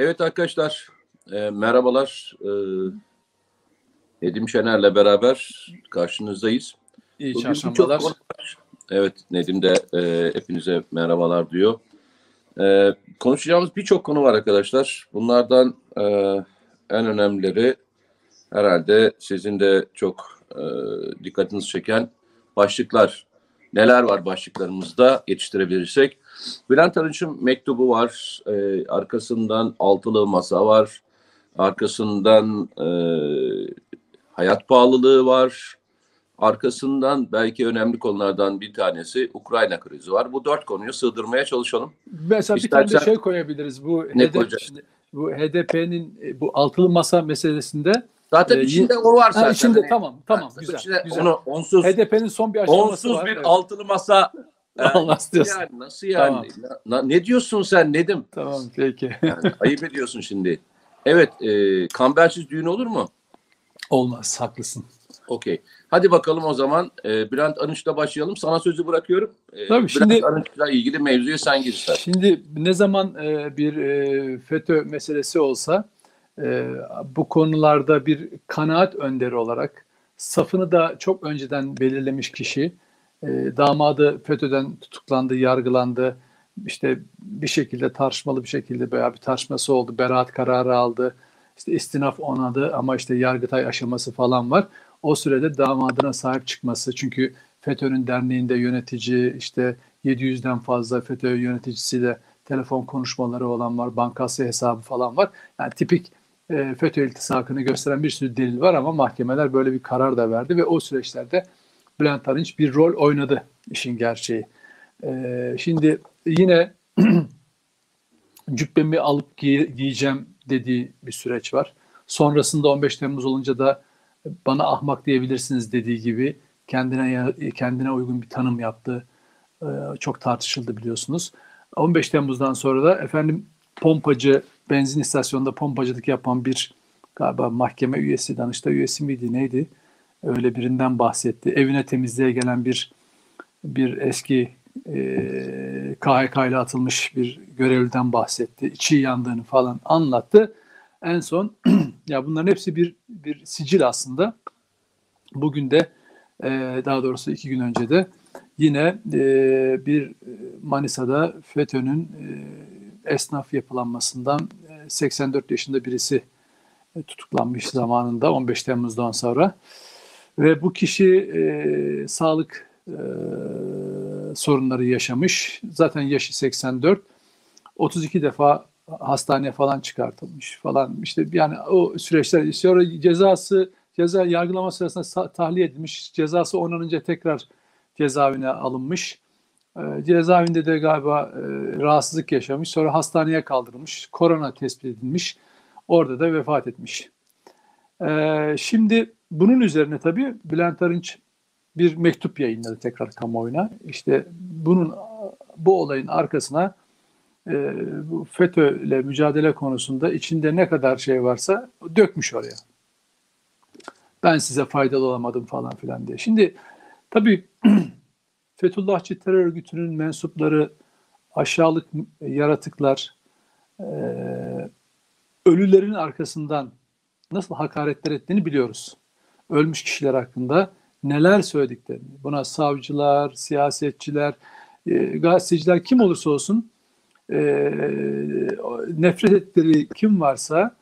Evet arkadaşlar, e, merhabalar. E, Nedim Şener'le beraber karşınızdayız. İyi Bugün çarşambalar. var. Evet, Nedim de e, hepinize merhabalar diyor. E, konuşacağımız birçok konu var arkadaşlar. Bunlardan e, en önemlileri herhalde sizin de çok e, dikkatinizi çeken başlıklar. Neler var başlıklarımızda yetiştirebilirsek. Bülent Arınç'ın mektubu var. E, arkasından altılı masa var. Arkasından e, hayat pahalılığı var. Arkasından belki önemli konulardan bir tanesi Ukrayna krizi var. Bu dört konuyu sığdırmaya çalışalım. Mesela bir tane İstersen- şey koyabiliriz. Bu Ne HDP, şimdi bu HDP'nin e, bu altılı masa meselesinde Zaten Ee, içinde o var zaten. ha, içinde Hani- tamam tamam Ha, güzel. güzel. Onu onsuz, HDP'nin son bir aşaması onsuz var. bir evet. altılı masa. E, Allah nasıl yani? Nasıl yani? Na- ne diyorsun sen Nedim? Tamam peki. Yani, ayıp ediyorsun şimdi. Evet, e, kambersiz düğün olur mu? Olmaz haklısın. Okey. Hadi bakalım o zaman. E, Bülent Arınç'la başlayalım. Sana sözü bırakıyorum. E, Tabii, Bülent şimdi- Arınç'la ilgili mevzuya sen gir istersen. Şimdi ne zaman e, bir e, FETÖ meselesi olsa e, bu konularda bir kanaat önderi olarak safını da çok önceden belirlemiş kişi e, damadı FETÖ'den tutuklandı, yargılandı. İşte bir şekilde tartışmalı bir şekilde veya bir tartışması oldu. Beraat kararı aldı. İşte istinaf onadı ama işte yargıtay aşaması falan var. O sürede damadına sahip çıkması. Çünkü FETÖ'nün derneğinde yönetici işte 700'den fazla FETÖ yöneticisiyle telefon konuşmaları olan var. Bankası hesabı falan var. Yani tipik e, FETÖ iltisakını gösteren bir sürü delil var ama mahkemeler böyle bir karar da verdi ve o süreçlerde Bülent Arınç bir rol oynadı işin gerçeği. E, şimdi yine cübbemi alıp giy- giyeceğim dediği bir süreç var. Sonrasında 15 Temmuz olunca da bana ahmak diyebilirsiniz dediği gibi kendine kendine uygun bir tanım yaptı. Ee, çok tartışıldı biliyorsunuz. 15 Temmuz'dan sonra da efendim pompacı benzin istasyonunda pompacılık yapan bir galiba mahkeme üyesi, danıştay üyesi miydi neydi? Öyle birinden bahsetti. Evine temizliğe gelen bir bir eski e, KHK ile atılmış bir görevliden bahsetti. İçi yandığını falan anlattı. En son ya bunların hepsi bir bir sicil aslında. Bugün de e, daha doğrusu iki gün önce de yine e, bir Manisa'da FETÖ'nün e, esnaf yapılanmasından e, 84 yaşında birisi e, tutuklanmış zamanında 15 Temmuz'dan sonra ve bu kişi e, sağlık e, sorunları yaşamış. Zaten yaşı 84. 32 defa hastaneye falan çıkartılmış falan. İşte yani o süreçler sonra cezası ceza yargılama sırasında tahliye edilmiş. Cezası onanınca tekrar cezaevine alınmış. E, cezaevinde de galiba e, rahatsızlık yaşamış. Sonra hastaneye kaldırılmış. Korona tespit edilmiş. Orada da vefat etmiş. E, şimdi bunun üzerine tabii Bülent Arınç bir mektup yayınladı tekrar kamuoyuna. İşte bunun bu olayın arkasına e, bu FETÖ ile mücadele konusunda içinde ne kadar şey varsa dökmüş oraya. Ben size faydalı olamadım falan filan diye. Şimdi tabii Fethullahçı terör örgütünün mensupları aşağılık yaratıklar e, ölülerin arkasından nasıl hakaretler ettiğini biliyoruz. Ölmüş kişiler hakkında neler söylediklerini. Buna savcılar, siyasetçiler, e, gazeteciler kim olursa olsun e, nefret ettikleri kim varsa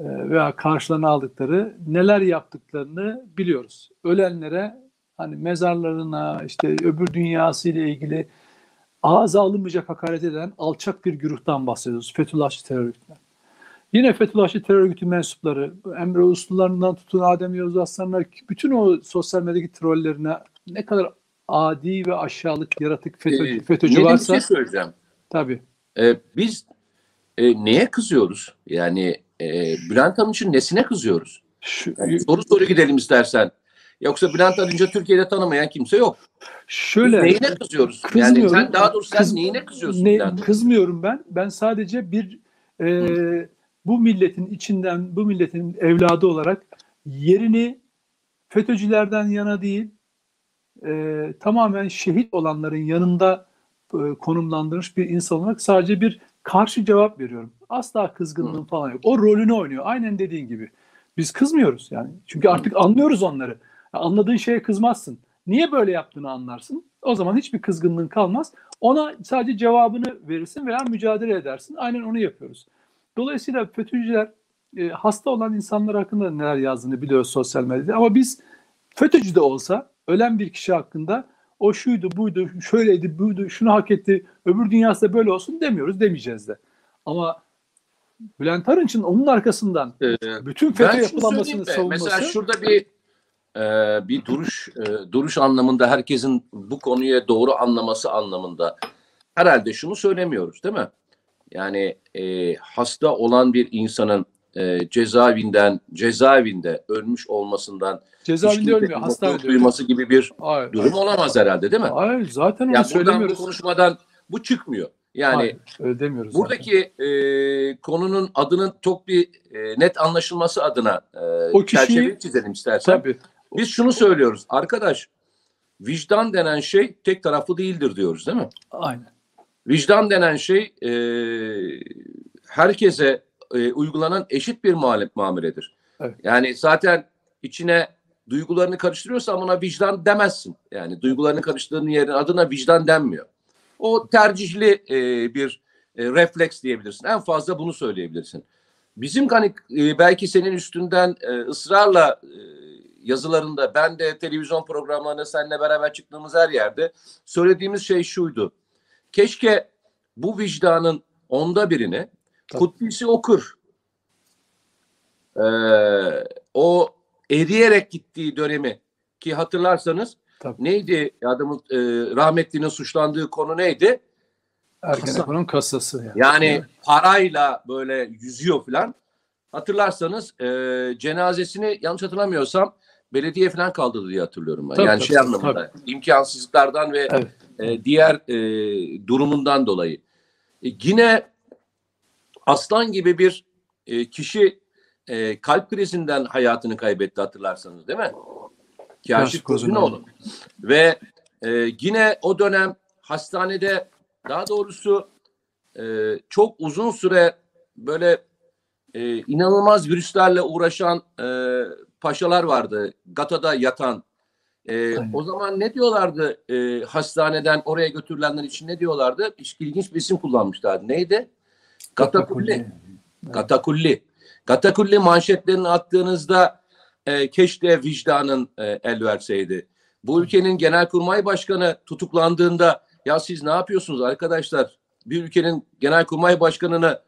e, veya karşılarına aldıkları neler yaptıklarını biliyoruz. Ölenlere hani mezarlarına işte öbür dünyası ile ilgili ağza alınmayacak hakaret eden alçak bir güruhtan bahsediyoruz. Fethullahçı terör örgütünden. Yine Fethullahçı terör örgütü mensupları, Emre Uslularından tutun Adem Yavuz Aslanlar, bütün o sosyal medyadaki trollerine ne kadar adi ve aşağılık yaratık FETÖ, Ee, FETÖ'cü varsa bir şey söyleyeceğim. tabii. E, biz e, neye kızıyoruz? Yani e, Bülent Arınç'ın nesine kızıyoruz? Şu, Yani soru soru gidelim istersen. Yoksa Bülent Arınç'ı Türkiye'de tanımayan kimse yok. şöyle Neyine kızıyoruz? Yani Kızmıyorum. sen daha doğrusu sen Kız- neyine kızıyorsun ne, kızmıyorum ben. Ben sadece bir e, bu milletin içinden bu milletin evladı olarak yerini FETÖ'cülerden yana değil e, tamamen şehit olanların yanında e, konumlandırmış bir insan olarak sadece bir karşı cevap veriyorum. Asla kızgınlığın falan yok. O rolünü oynuyor. Aynen dediğin gibi. Biz kızmıyoruz yani. Çünkü artık anlıyoruz onları. Anladığın şeye kızmazsın. Niye böyle yaptığını anlarsın. O zaman hiçbir kızgınlığın kalmaz. Ona sadece cevabını verirsin veya mücadele edersin. Aynen onu yapıyoruz. Dolayısıyla FETÖ'cüler e, hasta olan insanlar hakkında neler yazdığını biliyoruz sosyal medyada. Ama biz FETÖ'cü de olsa ölen bir kişi hakkında o şuydu, buydu, şöyleydi, buydu, şunu hak etti, öbür dünyası da böyle olsun demiyoruz, demeyeceğiz de. Ama Bülent Arınç'ın onun arkasından Ee, bütün FETÖ yapılanmasını savunması... Mesela şurada bir e, bir duruş e, duruş anlamında herkesin bu konuya doğru anlaması anlamında herhalde şunu söylemiyoruz değil mi? Yani e, hasta olan bir insanın e, cezaevinden cezaevinde ölmüş olmasından cezaevinde ölmüyor, hastanede duyması gibi bir Hayır, durum olamaz herhalde değil mi? hayır, zaten onu Ya buradan bu söylemiyoruz. konuşmadan bu çıkmıyor. Yani Hayır, öyle demiyoruz. zaten. Buradaki e, konunun adının çok bir e, net anlaşılması adına e, O kişiyi- çerçeve çizelim istersen. Tabii. Biz şunu söylüyoruz. Arkadaş vicdan denen şey tek taraflı değildir diyoruz değil mi? Aynen. Vicdan denen şey e, herkese e, uygulanan eşit bir muameledir. Evet. Yani zaten içine duygularını karıştırıyorsan buna vicdan demezsin. Yani duygularını karıştırdığın yerin adına vicdan denmiyor. O tercihli e, bir e, refleks diyebilirsin. En fazla bunu söyleyebilirsin. Bizim hani e, belki senin üstünden e, ısrarla e, yazılarında ben de televizyon programlarına seninle beraber çıktığımız her yerde söylediğimiz şey şuydu. Keşke bu vicdanın onda birini Tabii. Kuddisi okur. Ee, o eriyerek gittiği dönemi ki hatırlarsanız Tabii. neydi adamın e, rahmetlinin suçlandığı konu neydi? Ergenekon'un kasası. Yani. Yani parayla böyle yüzüyor falan. Hatırlarsanız e, cenazesini yanlış hatırlamıyorsam belediye falan kaldırdı diye hatırlıyorum ben. Tabii, yani tabii, şey tabii, anlamında imkansızlıklardan ve Evet. e, diğer e, durumundan dolayı. E, yine aslan gibi bir e, kişi e, kalp krizinden hayatını kaybetti hatırlarsanız değil mi? Kaşif. Kozunoğlu. Ve e, yine o dönem hastanede daha doğrusu e, çok uzun süre böyle e, inanılmaz virüslerle uğraşan e, paşalar vardı. Gata'da yatan. E, o zaman ne diyorlardı e, hastaneden oraya götürülenler için ne diyorlardı? İlginç bir isim kullanmışlardı. Neydi? Katakulli. Katakulli. Katakulli manşetlerini attığınızda e, keşke vicdanın e, el verseydi. Bu ülkenin genelkurmay başkanı tutuklandığında ya siz ne yapıyorsunuz arkadaşlar? Bir ülkenin genelkurmay başkanını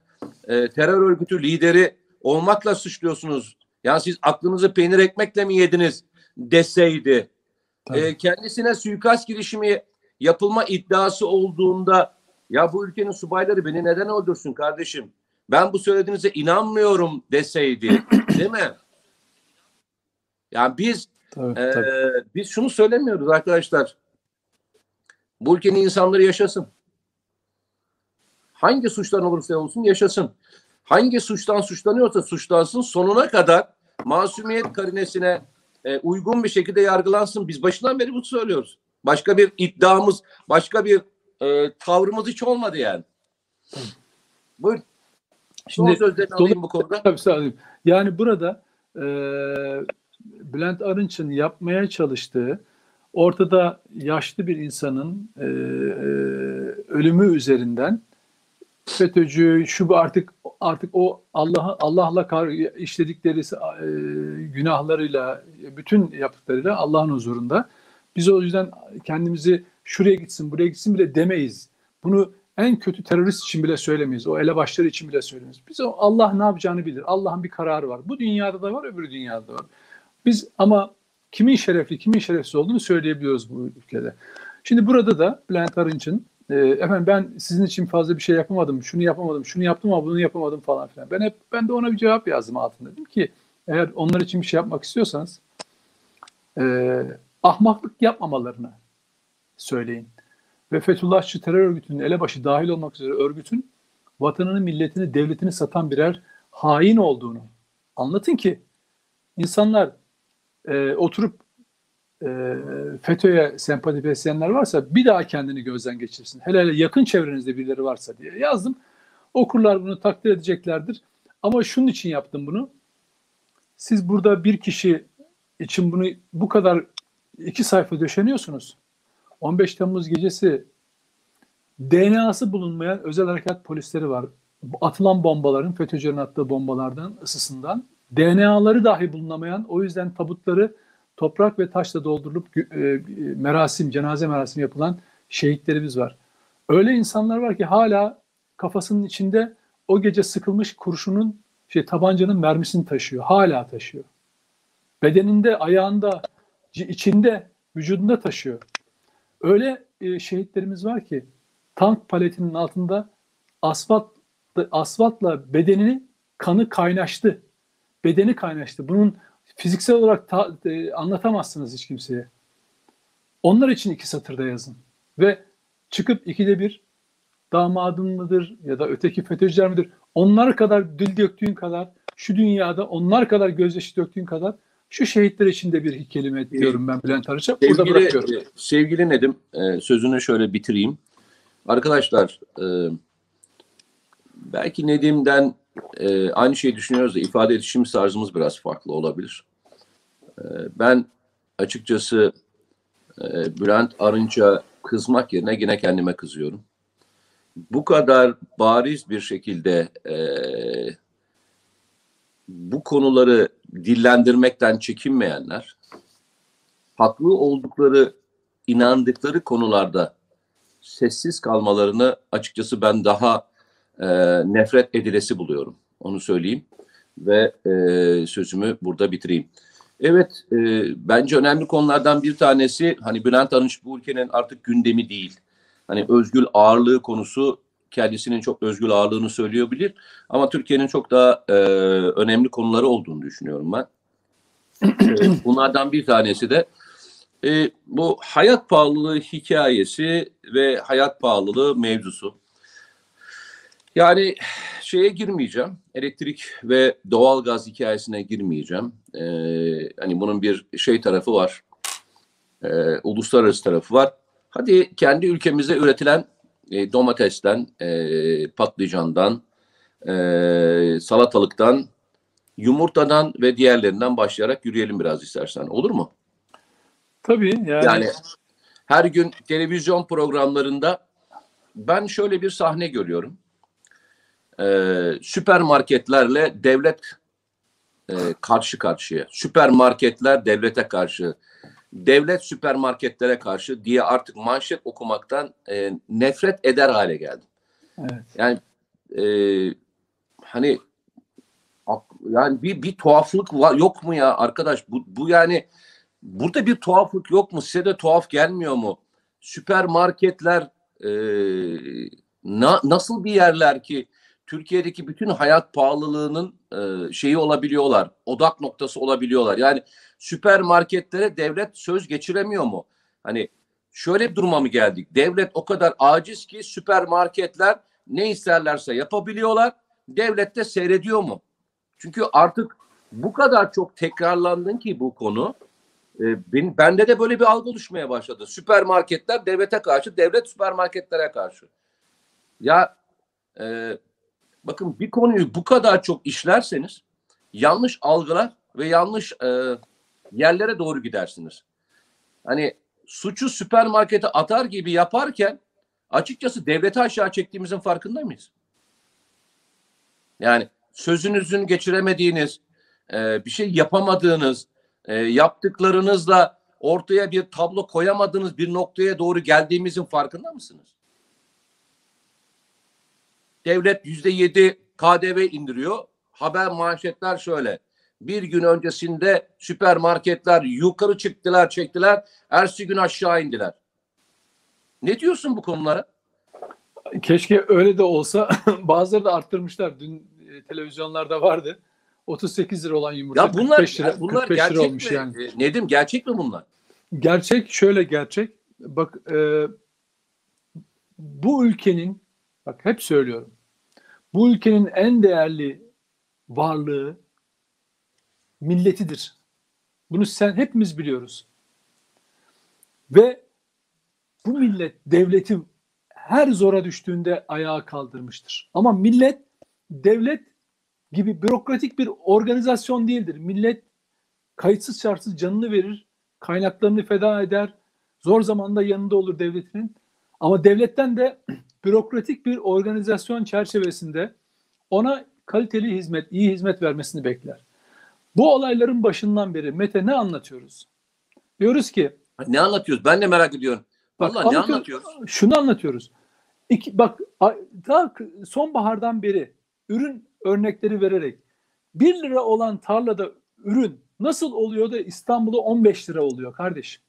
e, terör örgütü lideri olmakla suçluyorsunuz. Ya siz aklınızı peynir ekmekle mi yediniz deseydi. Tabii. E, kendisine suikast girişimi yapılma iddiası olduğunda ya bu ülkenin subayları beni neden öldürsün kardeşim? Ben bu söylediğinize inanmıyorum deseydi değil mi? Yani biz Tabii, ee, tabii. biz şunu söylemiyoruz arkadaşlar. Bu ülkenin insanları yaşasın. Hangi suçtan olursa olsun yaşasın. Hangi suçtan suçlanıyorsa suçlansın sonuna kadar masumiyet karinesine e, uygun bir şekilde yargılansın. Biz başından beri bunu söylüyoruz. Başka bir iddiamız, başka bir e, tavrımız hiç olmadı yani. Buyurun. Son Şimdi sözlerini alayım bu konuda. Tabii söyleyeyim. Yani burada e, Bülent Arınç'ın yapmaya çalıştığı ortada yaşlı bir insanın e, e, ölümü üzerinden FETÖ'cü şu artık artık o Allah'a Allah'la işledikleri e, günahlarıyla bütün yaptıklarıyla Allah'ın huzurunda biz o yüzden kendimizi şuraya gitsin buraya gitsin bile demeyiz. Bunu en kötü terörist için bile söylemeyiz. O elebaşları için bile söylemeyiz. Biz o Allah ne yapacağını bilir. Allah'ın bir kararı var. Bu dünyada da var, öbür dünyada da var. Biz ama kimin şerefli, kimin şerefsiz olduğunu söyleyebiliyoruz bu ülkede. Şimdi burada da Bülent Arınç'ın e, efendim ben sizin için fazla bir şey yapamadım, şunu yapamadım, şunu yaptım ama bunu yapamadım falan filan. Ben hep ben de ona bir cevap yazdım altında. Dedim ki eğer onlar için bir şey yapmak istiyorsanız e, ahmaklık yapmamalarını söyleyin ve Fethullahçı terör örgütünün elebaşı dahil olmak üzere örgütün vatanını, milletini, devletini satan birer hain olduğunu anlatın ki insanlar e, oturup e, FETÖ'ye sempati besleyenler varsa bir daha kendini gözden geçirsin. Hele hele yakın çevrenizde birileri varsa diye yazdım. Okurlar bunu takdir edeceklerdir. Ama şunun için yaptım bunu. Siz burada bir kişi için bunu bu kadar iki sayfa döşeniyorsunuz. 15 Temmuz gecesi DNA'sı bulunmayan özel harekat polisleri var. Atılan bombaların, FETÖ'cülerin attığı bombalardan, ısısından DNA'ları dahi bulunamayan, o yüzden tabutları toprak ve taşla doldurulup e, merasim, cenaze merasimi yapılan şehitlerimiz var. Öyle insanlar var ki hala kafasının içinde o gece sıkılmış kurşunun, şey tabancanın mermisini taşıyor. Hala taşıyor. Bedeninde, ayağında, içinde, vücudunda taşıyor. Öyle e, şehitlerimiz var ki tank paletinin altında asfalt asfaltla bedenini kanı kaynaştı. Bedeni kaynaştı. Bunun fiziksel olarak ta, e, anlatamazsınız hiç kimseye. Onlar için iki satırda yazın. Ve çıkıp ikide bir damadın mıdır ya da öteki FETÖ'cüler midir? Onlar kadar dil döktüğün kadar şu dünyada onlar kadar gözyaşı döktüğün kadar şu şehitler için de bir kelime diyorum ben Bülent Arıç'a. Burada bırakıyorum. Sevgili Nedim e, sözünü şöyle bitireyim. Arkadaşlar e, belki Nedim'den aynı şeyi düşünüyoruz da ifade edişim tarzımız biraz farklı olabilir. Ben açıkçası Bülent Arınç'a kızmak yerine yine kendime kızıyorum. Bu kadar bariz bir şekilde bu konuları dillendirmekten çekinmeyenler, haklı oldukları, inandıkları konularda sessiz kalmalarını açıkçası ben daha e, nefret edilesi buluyorum. Onu söyleyeyim ve e, sözümü burada bitireyim. Evet, e, bence önemli konulardan bir tanesi hani Bülent Arınç bu ülkenin artık gündemi değil. Hani özgül ağırlığı konusu kendisinin çok özgül ağırlığını söyleyebilir. Ama Türkiye'nin çok daha e, önemli konuları olduğunu düşünüyorum ben. e, bunlardan bir tanesi de e, bu hayat pahalılığı hikayesi ve hayat pahalılığı mevzusu. Yani şeye girmeyeceğim. Elektrik ve doğal gaz hikayesine girmeyeceğim. Ee, hani bunun bir şey tarafı var. Ee, uluslararası tarafı var. Hadi kendi ülkemizde üretilen e, domatesten, e, patlıcandan, e, salatalıktan, yumurtadan ve diğerlerinden başlayarak yürüyelim biraz istersen. Olur mu? Tabii yani. Yani her gün televizyon programlarında ben şöyle bir sahne görüyorum. Ee, süpermarketlerle devlet e, karşı karşıya. Süpermarketler devlete karşı devlet süpermarketlere karşı diye artık manşet okumaktan e, nefret eder hale geldim. Evet. Yani e, hani yani bir bir tuhaflık var yok mu ya arkadaş bu bu yani burada bir tuhaflık yok mu size de tuhaf gelmiyor mu süpermarketler e, na, nasıl bir yerler ki Türkiye'deki bütün hayat pahalılığının e, şeyi olabiliyorlar odak noktası olabiliyorlar yani süpermarketlere devlet söz geçiremiyor mu? Hani şöyle bir duruma mı geldik? Devlet o kadar aciz ki süpermarketler ne isterlerse yapabiliyorlar. Devlet de seyrediyor mu? Çünkü artık bu kadar çok tekrarlandın ki bu konu. E, ben, bende de böyle bir algı oluşmaya başladı. Süpermarketler devlete karşı, devlet süpermarketlere karşı. Ya e, bakın bir konuyu bu kadar çok işlerseniz yanlış algılar ve yanlış e, yerlere doğru gidersiniz. Hani suçu süpermarkete atar gibi yaparken açıkçası devleti aşağı çektiğimizin farkında mıyız? Yani sözünüzün geçiremediğiniz, e, bir şey yapamadığınız, e, yaptıklarınızla ortaya bir tablo koyamadığınız bir noktaya doğru geldiğimizin farkında mısınız? Devlet yüzde yedi KDV indiriyor. Haber manşetler şöyle bir gün öncesinde süpermarketler yukarı çıktılar, çektiler. Ersi gün aşağı indiler. Ne diyorsun bu konulara? Keşke öyle de olsa. Bazıları da arttırmışlar. Dün e, televizyonlarda vardı. 38 lira olan yumurta ya bunlar, 45 lira, bunlar 45 gerçek lira olmuş mi? yani. E, Nedim gerçek mi bunlar? Gerçek şöyle gerçek. Bak e, bu ülkenin bak hep söylüyorum. Bu ülkenin en değerli varlığı milletidir. Bunu sen hepimiz biliyoruz. Ve bu millet devleti her zora düştüğünde ayağa kaldırmıştır. Ama millet devlet gibi bürokratik bir organizasyon değildir. Millet kayıtsız şartsız canını verir, kaynaklarını feda eder, zor zamanda yanında olur devletinin. Ama devletten de bürokratik bir organizasyon çerçevesinde ona kaliteli hizmet, iyi hizmet vermesini bekler. Bu olayların başından beri Mete ne anlatıyoruz? Diyoruz ki Ne anlatıyoruz? Ben de merak ediyorum. Bak, Vallahi ne anlatıyor- anlatıyoruz? Şunu anlatıyoruz. İki, bak daha sonbahardan beri ürün örnekleri vererek 1 lira olan tarlada ürün nasıl oluyor da İstanbul'da 15 lira oluyor kardeşim?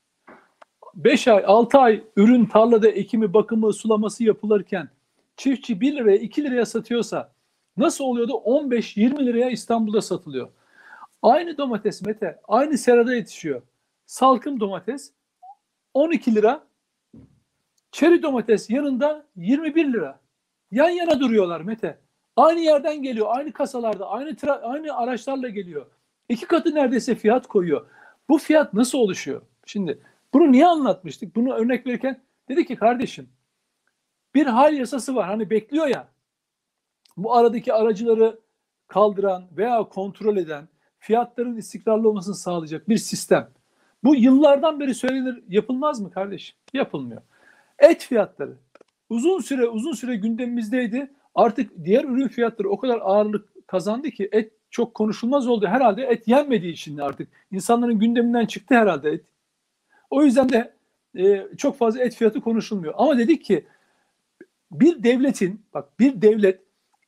5 ay 6 ay ürün tarlada ekimi bakımı sulaması yapılırken çiftçi 1 liraya 2 liraya satıyorsa nasıl oluyor da 15-20 liraya İstanbul'da satılıyor? Aynı domates Mete aynı serada yetişiyor. Salkım domates 12 lira Çeri domates yanında 21 lira. Yan yana duruyorlar Mete. Aynı yerden geliyor, aynı kasalarda, aynı tra- aynı araçlarla geliyor. İki katı neredeyse fiyat koyuyor. Bu fiyat nasıl oluşuyor? Şimdi bunu niye anlatmıştık? Bunu örnek verirken dedi ki kardeşim bir hal yasası var. Hani bekliyor ya. Bu aradaki aracıları kaldıran veya kontrol eden fiyatların istikrarlı olmasını sağlayacak bir sistem. Bu yıllardan beri söylenir. Yapılmaz mı kardeşim? Yapılmıyor. Et fiyatları uzun süre uzun süre gündemimizdeydi. Artık diğer ürün fiyatları o kadar ağırlık kazandı ki et çok konuşulmaz oldu. Herhalde et yenmediği için artık insanların gündeminden çıktı herhalde et. O yüzden de e, çok fazla et fiyatı konuşulmuyor. Ama dedik ki bir devletin bak bir devlet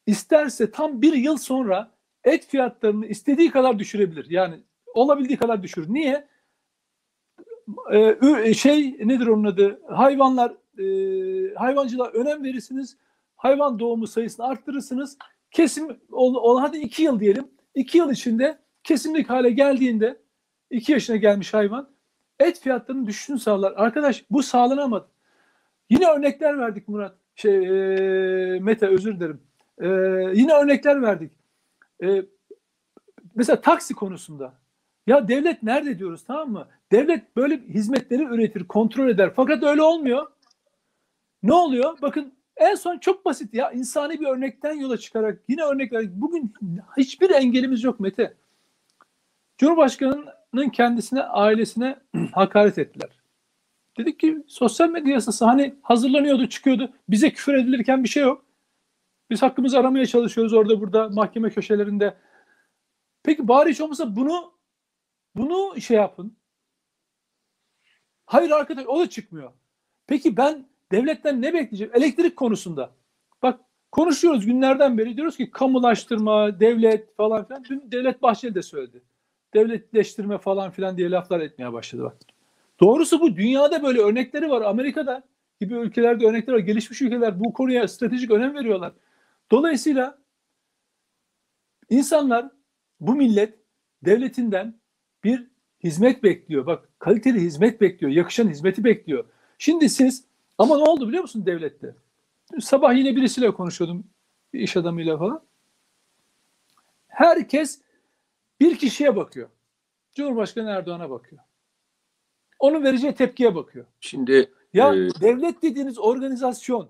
isterse tam bir yıl sonra et fiyatlarını istediği kadar düşürebilir. Yani olabildiği kadar düşürür. Niye? Ee, şey nedir onun adı? Hayvanlar e, hayvancılığa önem verirsiniz. Hayvan doğumu sayısını arttırırsınız. Kesim ol, ol- hadi iki yıl diyelim. İki yıl içinde kesimlik hale geldiğinde iki yaşına gelmiş hayvan et fiyatlarının düşüşünü sağlar. Arkadaş bu sağlanamadı. Yine örnekler verdik Murat. Şey e, Mete özür dilerim. E, yine örnekler verdik. E, mesela taksi konusunda. Ya devlet nerede diyoruz tamam mı? Devlet böyle hizmetleri üretir, kontrol eder. Fakat öyle olmuyor. Ne oluyor? Bakın en son çok basit ya insani bir örnekten yola çıkarak yine örnek verdik. Bugün hiçbir engelimiz yok Mete. Cumhurbaşkanının kendisine, ailesine hakaret ettiler. Dedik ki sosyal medya yasası hani hazırlanıyordu, çıkıyordu. Bize küfür edilirken bir şey yok. Biz hakkımızı aramaya çalışıyoruz orada burada mahkeme köşelerinde. Peki bari hiç olmazsa bunu bunu şey yapın. Hayır arkadaş o da çıkmıyor. Peki ben devletten ne bekleyeceğim? Elektrik konusunda. Bak konuşuyoruz günlerden beri diyoruz ki kamulaştırma, devlet falan filan. Dün Devlet Bahçeli de söyledi. Devletleştirme falan filan diye laflar etmeye başladı bak. Doğrusu bu dünyada böyle örnekleri var. Amerika'da gibi ülkelerde örnekler var. Gelişmiş ülkeler bu konuya stratejik önem veriyorlar. Dolayısıyla insanlar bu millet devletinden bir hizmet bekliyor. Bak kaliteli hizmet bekliyor. Yakışan hizmeti bekliyor. Şimdi siz ama ne oldu biliyor musun devlette? Sabah yine birisiyle konuşuyordum. Bir iş adamıyla falan. Herkes bir kişiye bakıyor. Cumhurbaşkanı Erdoğan'a bakıyor. Onun vereceği tepkiye bakıyor. Şimdi Ya Ee, devlet dediğiniz organizasyon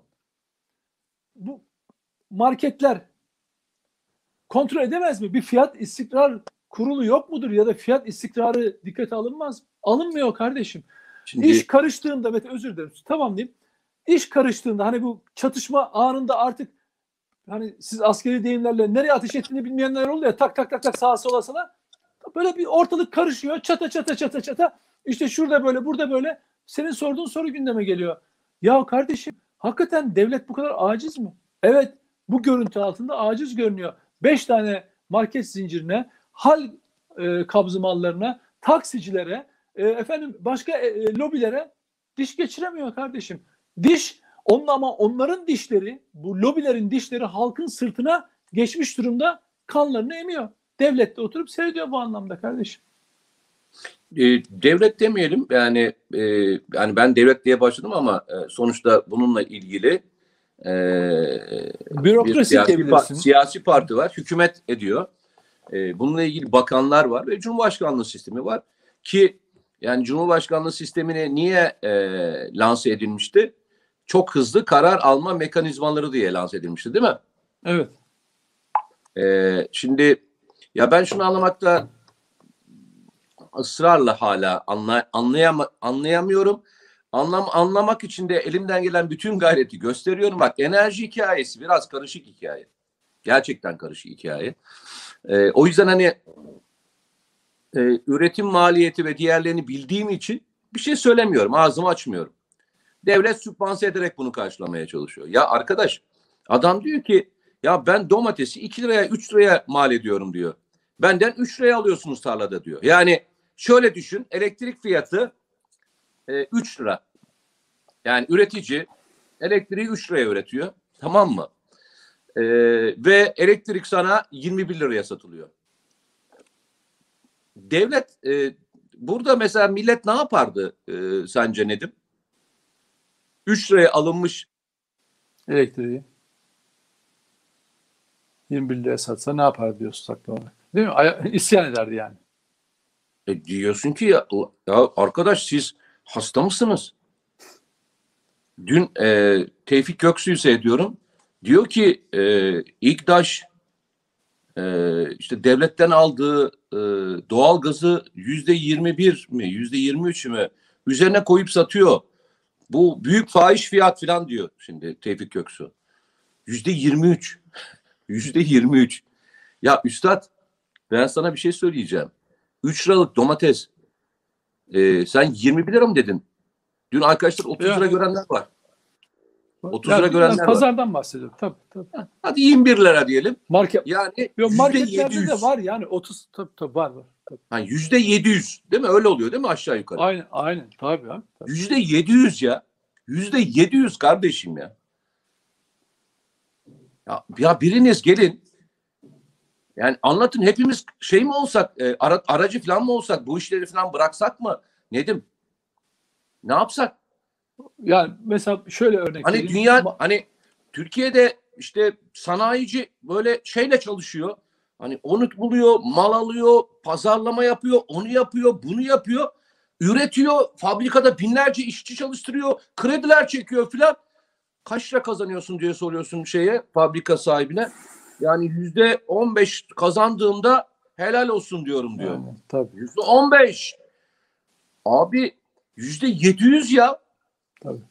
bu marketler kontrol edemez mi? Bir fiyat istikrar kurulu yok mudur ya da fiyat istikrarı dikkate alınmaz? mı? Alınmıyor kardeşim. şimdi İş karıştığında Mete özür dilerim. Tamam diyeyim. İş karıştığında hani bu çatışma anında artık hani siz askeri deyimlerle nereye ateş ettiğini bilmeyenler oluyor ya tak tak tak tak sağa sola sola. Böyle bir ortalık karışıyor. Çata çata çata çata. İşte şurada böyle burada böyle senin sorduğun soru gündeme geliyor. Ya kardeşim hakikaten devlet bu kadar aciz mi? Evet bu görüntü altında aciz görünüyor. Beş tane market zincirine, hal e, kabzı mallarına, taksicilere, e, efendim başka e, e, lobilere diş geçiremiyor kardeşim. Diş onun ama onların dişleri, bu lobilerin dişleri halkın sırtına geçmiş durumda kanlarını emiyor. Devlet de oturup seyrediyor bu anlamda kardeşim. e, devlet demeyelim yani e, yani ben devlet diye başladım ama e, sonuçta bununla ilgili e, bir Bürokrasi siyasi, diyebilirsin. pa- siyasi parti var, hükümet ediyor. E, bununla ilgili bakanlar var ve Cumhurbaşkanlığı sistemi var ki yani Cumhurbaşkanlığı sistemini niye e, lanse edilmişti? Çok hızlı karar alma mekanizmaları diye lanse edilmişti değil mi? Evet. Ee, şimdi ya ben şunu anlamakta ısrarla hala anlay anlayama anlayamıyorum. Anlam anlamak için de elimden gelen bütün gayreti gösteriyorum. Bak enerji hikayesi biraz karışık hikaye. Gerçekten karışık hikaye. Ee, o yüzden hani e, üretim maliyeti ve diğerlerini bildiğim için bir şey söylemiyorum. Ağzımı açmıyorum. Devlet sübvanse ederek bunu karşılamaya çalışıyor. Ya arkadaş adam diyor ki ya ben domatesi 2 liraya 3 liraya mal ediyorum diyor. Benden 3 liraya alıyorsunuz tarlada diyor. Yani şöyle düşün elektrik fiyatı e, 3 lira. Yani üretici elektriği 3 liraya üretiyor. Tamam mı? E, ve elektrik sana 21 liraya satılıyor. Devlet e, burada mesela millet ne yapardı e, sence Nedim? 3 liraya alınmış Elektriği 21 liraya satsa ne yapar diyorsun saklı. Değil mi? İsyan ederdi yani. E diyorsun ki ya, ya arkadaş siz hasta mısınız? Dün e, Tevfik Göksu'yu seyrediyorum. Diyor ki e, İGDAŞ e, işte devletten aldığı e, doğal gazı yüzde 21 mi yüzde 23 mi üzerine koyup satıyor. Bu büyük fahiş fiyat falan diyor şimdi Tevfik Göksu. Yüzde 23. Yüzde 23. Ya üstad ben sana bir şey söyleyeceğim. 3 liralık domates. Ee, sen 21 lira mı dedin? Dün arkadaşlar 30 lira görenler var. 30 Yani lira görenler ben var. Pazardan bahsediyorum. Tabii tabii. Hadi 21 lira diyelim. Market, Yani Yok, marketlerde 700. de var yani 30 tabii tabii var var. Yani yüzde 700 değil mi? Öyle oluyor değil mi aşağı yukarı? Aynen aynen tabii abi. Tabii. Yüzde 700 ya. Yüzde 700 kardeşim ya. Ya, ya biriniz gelin. Yani anlatın hepimiz şey mi olsak, e, ara- aracı falan mı olsak, bu işleri falan bıraksak mı? Nedim? Ne yapsak? Yani mesela şöyle örnek Hani vereyim. dünya hani Türkiye'de işte sanayici böyle şeyle çalışıyor. Hani onu buluyor, mal alıyor, pazarlama yapıyor, onu yapıyor, bunu yapıyor. Üretiyor, fabrikada binlerce işçi çalıştırıyor, krediler çekiyor filan. Kaç lira kazanıyorsun diye soruyorsun şeye, fabrika sahibine. Yani yüzde on beş kazandığımda helal olsun diyorum diyor. Aynen, tabii Yüzde on beş. Abi yüzde yedi yüz ya. Tabii.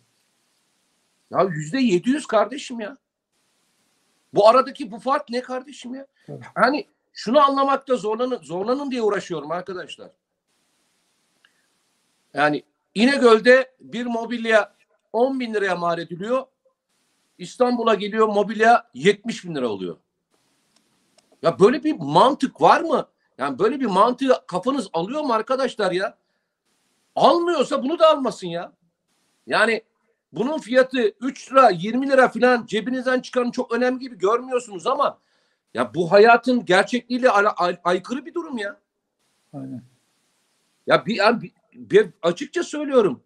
Ya yüzde yedi yüz kardeşim ya. Bu aradaki bu fark ne kardeşim ya? Tabii. Hani şunu anlamakta zorlanın, zorlanın diye uğraşıyorum arkadaşlar. Yani İnegöl'de bir mobilya 10 bin liraya mal ediliyor. İstanbul'a geliyor mobilya 70 bin lira oluyor. Ya böyle bir mantık var mı? Yani böyle bir mantığı kafanız alıyor mu arkadaşlar ya? Almıyorsa bunu da almasın ya. Yani bunun fiyatı 3 lira 20 lira falan cebinizden çıkan çok önemli gibi görmüyorsunuz ama ya bu hayatın gerçekliğiyle ala- ay- aykırı bir durum ya. Aynen. Ya bir, yani bir, bir açıkça söylüyorum.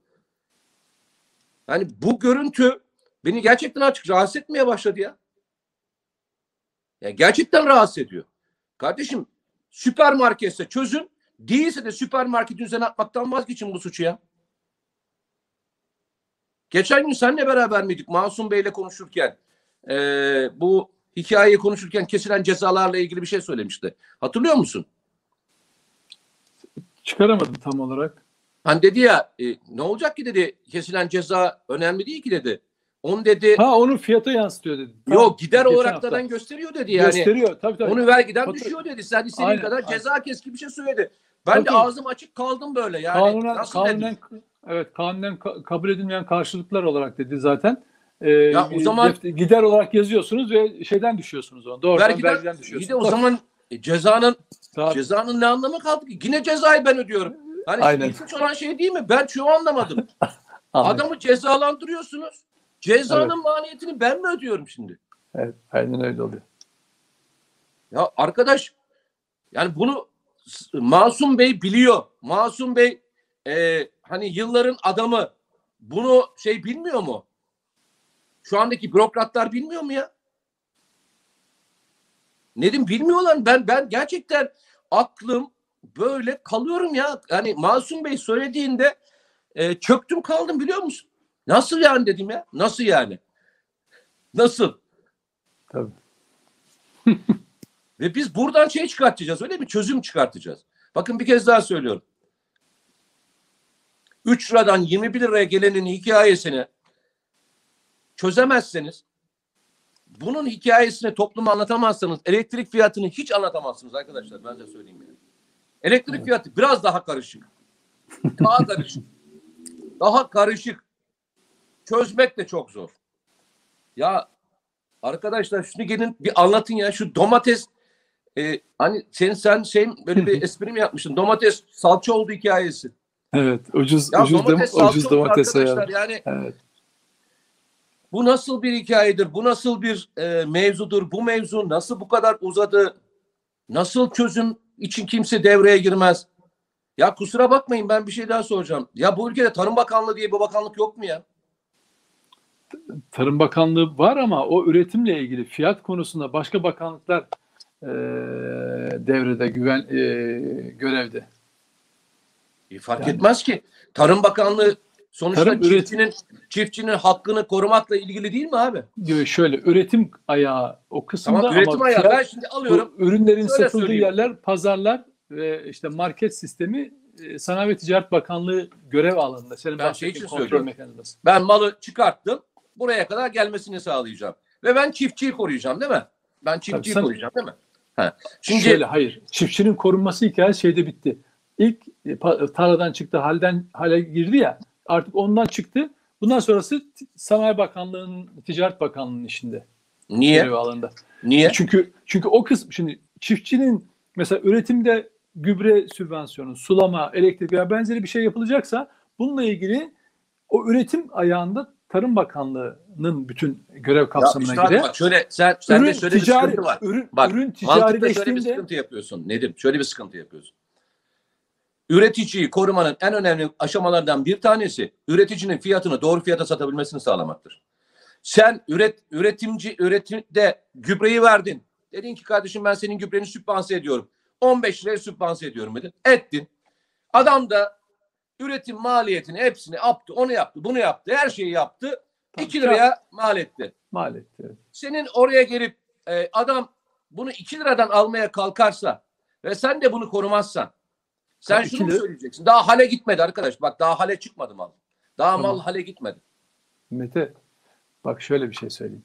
Yani bu görüntü beni gerçekten açık rahatsız etmeye başladı ya. Ya gerçekten rahatsız ediyor. Kardeşim süpermarketse çözün. Değilse de süpermarketin üzerine atmaktan vazgeçin bu suçu ya. Geçen gün seninle beraber miydik Masum Bey'le konuşurken? Ee, bu hikayeyi konuşurken kesilen cezalarla ilgili bir şey söylemişti. Hatırlıyor musun? Çıkaramadım tam olarak. Hani dedi ya e, ne olacak ki dedi kesilen ceza önemli değil ki dedi. On dedi Ha onun fiyatı yansıtıyor dedi. Tamam. yok gider Geçen olarak da gösteriyor dedi yani. gösteriyor. Tabii tabii. Onu vergiden Fatura- düşüyor dedi. Sen istediğin Aynen, kadar aynen. ceza kes gibi bir şey söyledi. Ben Tabii, de ağzım açık kaldım böyle yani. kanunen, Nasıl kanunen, dedim? Evet kanunen ka- kabul edilmeyen karşılıklar olarak dedi zaten. Ee, Ya o zaman- gider olarak yazıyorsunuz ve şeyden düşüyorsunuz onu. Doğrudan Vergiden, vergiden, düşüyorsunuz. de o zaman e, cezanın Tabii. cezanın ne anlamı kaldı ki? Yine cezayı ben ödüyorum. Hani Aynen. ilginç olan şey değil mi? Ben şunu anlamadım. Adamı cezalandırıyorsunuz. Cezanın maliyetini ben mi ödüyorum şimdi? Evet, aynen öyle oluyor. Ya arkadaş yani bunu Masum Bey biliyor. Masum Bey e, hani yılların adamı bunu şey bilmiyor mu? Şu andaki bürokratlar bilmiyor mu ya? Nedim bilmiyorlar. Ben ben gerçekten aklım böyle kalıyorum ya. Yani Masum Bey söylediğinde e, çöktüm kaldım biliyor musun? Nasıl yani dedim ya? Nasıl yani? Nasıl? Tabii. Ve biz buradan şey çıkartacağız öyle mi? Çözüm çıkartacağız. Bakın bir kez daha söylüyorum. 3 liradan 21 liraya gelenin hikayesini çözemezseniz bunun hikayesini topluma anlatamazsanız elektrik fiyatını hiç anlatamazsınız arkadaşlar ben size söyleyeyim yani. Elektrik Evet. fiyatı biraz daha karışık. Daha karışık. Daha karışık. Çözmek de çok zor. Ya arkadaşlar şunu gelin bir anlatın ya şu domates e, hani sen sen şey böyle bir espri mi yapmışsın? Domates salça oldu hikayesi. Evet. Ucuz Ya ucuz domates dem- ucuz domates arkadaşlar. ya. Yani Evet. bu nasıl bir hikayedir? Bu nasıl bir e, mevzudur? Bu mevzu nasıl bu kadar uzadı? Nasıl çözüm için kimse devreye girmez? Ya kusura bakmayın ben bir şey daha soracağım. Ya bu ülkede Tarım Bakanlığı diye bir bakanlık yok mu ya? Tarım Bakanlığı var ama o üretimle ilgili fiyat konusunda başka bakanlıklar e, devrede güven e, görevde. E, fark Yani- etmez ki. Tarım Bakanlığı sonuçta Tarım çiftçinin çiftçinin hakkını korumakla ilgili değil mi abi? Gibi şöyle üretim ayağı o kısımda Tamam üretim ama ayağı. Ben şimdi alıyorum. ürünlerin satıldığı söyleyeyim. yerler pazarlar ve işte market sistemi e, Sanayi ve Ticaret Bakanlığı görev alanında. Senin Ben şey için söylüyorum. mekanizması. Ben malı çıkarttım. Buraya kadar gelmesini sağlayacağım. Ve ben çiftçiyi koruyacağım değil mi? Ben çiftçiyi sen- koruyacağım değil mi? Ha. Şimdi Şöyle hayır. Çiftçinin korunması hikayesi şeyde bitti. İlk e, pa- tarladan çıktı, halden hale girdi ya. Artık ondan çıktı. Bundan sonrası Sanayi Bakanlığı'nın, Ticaret Bakanlığı'nın işinde. niye? Alanında. Niye? Çünkü çünkü o kısım şimdi çiftçinin mesela üretimde gübre sübvansiyonu, sulama, elektrik veya benzeri bir şey yapılacaksa bununla ilgili o üretim ayağında Tarım Bakanlığı'nın bütün görev Ya kapsamına girer. bak şöyle sen sende Ürün, şöyle bir ticari, sıkıntı var. ürün, Bak, ürün Mantıkta şöyle bir sıkıntı yapıyorsun. Nedim? Şöyle bir sıkıntı yapıyorsun. Üreticiyi korumanın en önemli aşamalardan bir tanesi üreticinin fiyatını doğru fiyata satabilmesini sağlamaktır. Sen üret üretimci üretimde gübreyi verdin. Dedin ki kardeşim ben senin gübreni sübvanse ediyorum. 15 liraya sübvanse ediyorum dedin. Ettin. Adam da üretim maliyetini hepsini yaptı. Onu yaptı, bunu yaptı. Her şeyi yaptı. Tamam, 2 liraya mal etti. maliyeti. evet. senin oraya gelip e, adam bunu 2 liradan almaya kalkarsa ve sen de bunu korumazsan sen şunu lira- söyleyeceksin? Daha hale gitmedi arkadaş. Bak daha hale çıkmadı mal. Daha Tamam. mal hale gitmedi. Mete bak şöyle bir şey söyleyeyim.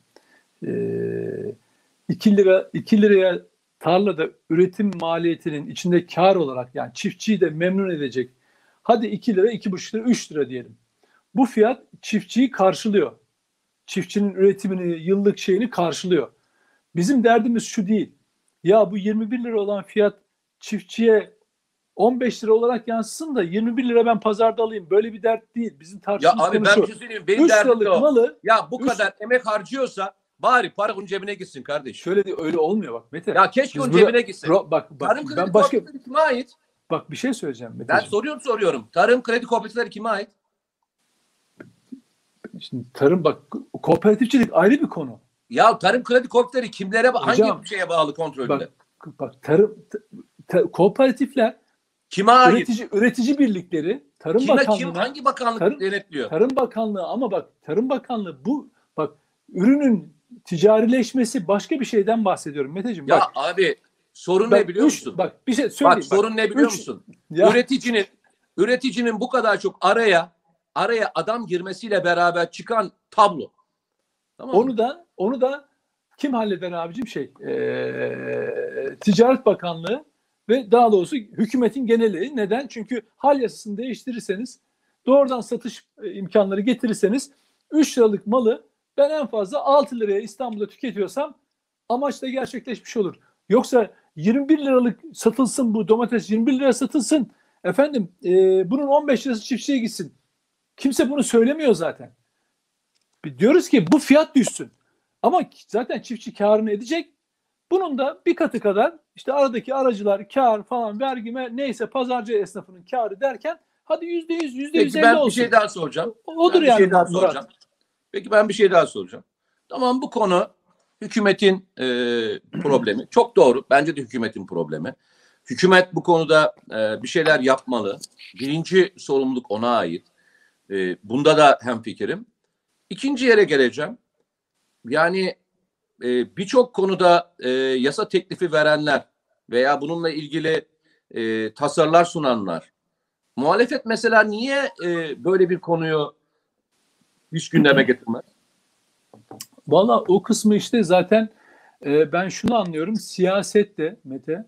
Ee, 2 lira 2 liraya tarlada üretim maliyetinin içinde kar olarak yani çiftçiyi de memnun edecek. Hadi 2 lira, 2,5 lira, 3 lira diyelim. Bu fiyat çiftçiyi karşılıyor. Çiftçinin üretimini, yıllık şeyini karşılıyor. Bizim derdimiz şu değil. Ya bu 21 lira olan fiyat çiftçiye 15 lira olarak yansısın da 21 lira ben pazarda alayım. Böyle bir dert değil. Bizim Ya tartışmamız abi konu ben bir şey söyleyeyim. Benim 3 derdim de o. malı Ya bu Üç- kadar emek harcıyorsa bari para onun cebine gitsin kardeş. Şöyle de öyle olmuyor bak Mete. Ya keşke Biz onun cebine gitsin. Ro- bak bak Tarım ben başka kime ait? bak bir şey söyleyeceğim Ben Meteciğim. soruyorum soruyorum. Tarım kredi kooperatifleri kime ait? Şimdi tarım bak kooperatifçilik ayrı bir konu. Ya tarım kredi kooperatifleri kimlere Hocam, hangi şeye bağlı kontrolünde? Bak bak tarım ta- ta- kooperatifler kime ait? üretici üretici birlikleri Tarım Kime kim Bakanlığı'na hangi bakanlık Tarım- denetliyor? Tarım Bakanlığı ama bak Tarım Bakanlığı bu bak ürünün ticarileşmesi başka bir şeyden bahsediyorum Meteciğim. Ya bak, abi sorun bak, ne biliyor üç- musun? Bak bir şey söyleyeyim. Bak sorun ne biliyor üç- musun? Ya, Üreticinin üreticinin bu kadar çok araya araya adam girmesiyle beraber çıkan tablo. Tamam mı? Onu da onu da kim halleder abicim şey eee, Ticaret Bakanlığı ve daha doğrusu hükümetin geneli. Neden? Çünkü hal yasasını değiştirirseniz doğrudan satış e, imkanları getirirseniz 3 liralık malı ben en fazla 6 liraya İstanbul'da tüketiyorsam amaç da gerçekleşmiş olur. Yoksa 21 liralık satılsın bu domates 21 liraya satılsın. Efendim e, bunun 15 lirası çiftçiye gitsin. Kimse bunu söylemiyor zaten. Diyoruz ki bu fiyat düşsün. Ama zaten çiftçi karını edecek. Bunun da bir katı kadar işte aradaki aracılar kar falan vergime neyse pazarcı esnafının karı derken hadi yüzde yüz yüzde yüz ben elli bir olsun. şey daha soracağım. Odur Ben bir yani şey daha Murat. soracağım. Peki ben bir şey daha soracağım. Tamam bu konu hükümetin e, problemi. Çok doğru. Bence de hükümetin problemi. Hükümet bu konuda e, bir şeyler yapmalı. Birinci sorumluluk ona ait. E, bunda da hem fikrim. İkinci yere geleceğim. Yani e, birçok konuda e, yasa teklifi verenler veya bununla ilgili e, tasarılar sunanlar. Muhalefet mesela niye e, böyle bir konuyu hiç gündeme getirmez? Valla o kısmı işte zaten e, ben şunu anlıyorum. Siyasette Mete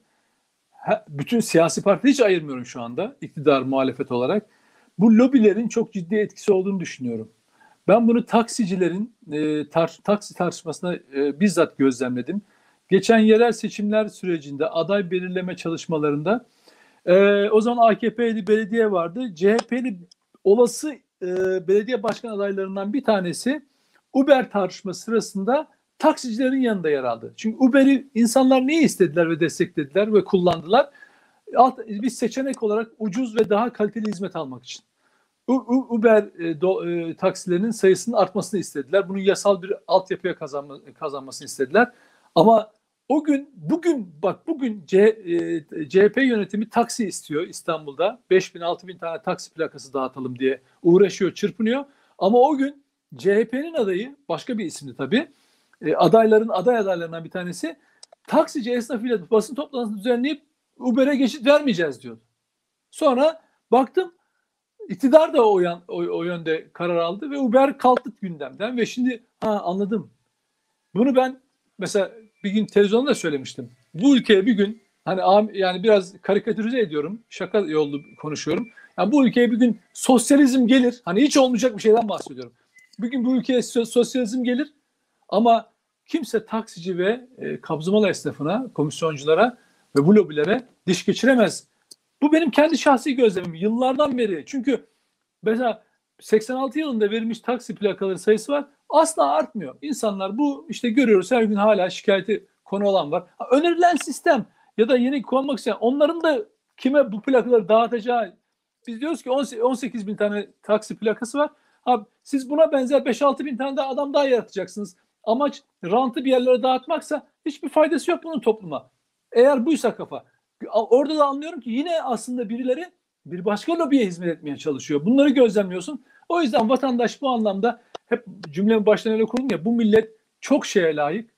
ha, bütün siyasi parti hiç ayırmıyorum şu anda iktidar muhalefet olarak. Bu lobilerin çok ciddi etkisi olduğunu düşünüyorum. Ben bunu taksicilerin e, tar taksi tartışmasında e, bizzat gözlemledim. Geçen yerel seçimler sürecinde aday belirleme çalışmalarında e, o zaman AKP'li belediye vardı. CHP'li olası e, belediye başkan adaylarından bir tanesi Uber tartışması sırasında taksicilerin yanında yer aldı. Çünkü Uber'i insanlar niye istediler ve desteklediler ve kullandılar? Alt, bir seçenek olarak ucuz ve daha kaliteli hizmet almak için. Uber e, do, e, taksilerinin sayısının artmasını istediler. Bunun yasal bir altyapıya kazanma, kazanmasını istediler. Ama o gün, bugün bak bugün C, e, CHP yönetimi taksi istiyor İstanbul'da. 5 bin 6 bin tane taksi plakası dağıtalım diye uğraşıyor, çırpınıyor. Ama o gün CHP'nin adayı, başka bir isimli tabii, e, adayların aday adaylarından bir tanesi taksici esnafıyla basın toplantısını düzenleyip Uber'e geçit vermeyeceğiz diyordu. Sonra baktım iktidar da o, yan, o, o yönde karar aldı ve Uber kalktı gündemden ve şimdi ha anladım. Bunu ben mesela bir gün televizyonda da söylemiştim. Bu ülkeye bir gün hani yani biraz karikatürize ediyorum. Şaka yollu konuşuyorum. Yani bu ülkeye bir gün sosyalizm gelir. Hani hiç olmayacak bir şeyden bahsediyorum. Bir gün bu ülkeye sosyalizm gelir ama kimse taksici ve e, kabzımalı esnafına, komisyonculara ve bu lobilere diş geçiremez. Bu benim kendi şahsi gözlemim. Yıllardan beri. Çünkü mesela 86 yılında verilmiş taksi plakaları sayısı var. Asla artmıyor. İnsanlar bu işte görüyoruz her gün hala şikayeti konu olan var. Önerilen sistem ya da yeni konmak isteyen onların da kime bu plakaları dağıtacağı biz diyoruz ki 18 bin tane taksi plakası var. Abi siz buna benzer 5-6 bin tane daha adam daha yaratacaksınız. Amaç rantı bir yerlere dağıtmaksa hiçbir faydası yok bunun topluma. Eğer buysa kafa. Orada da anlıyorum ki yine aslında birileri bir başka lobiye hizmet etmeye çalışıyor. Bunları gözlemliyorsun. O yüzden vatandaş bu anlamda hep cümlemin baştan öyle kurdum ya bu millet çok şeye layık.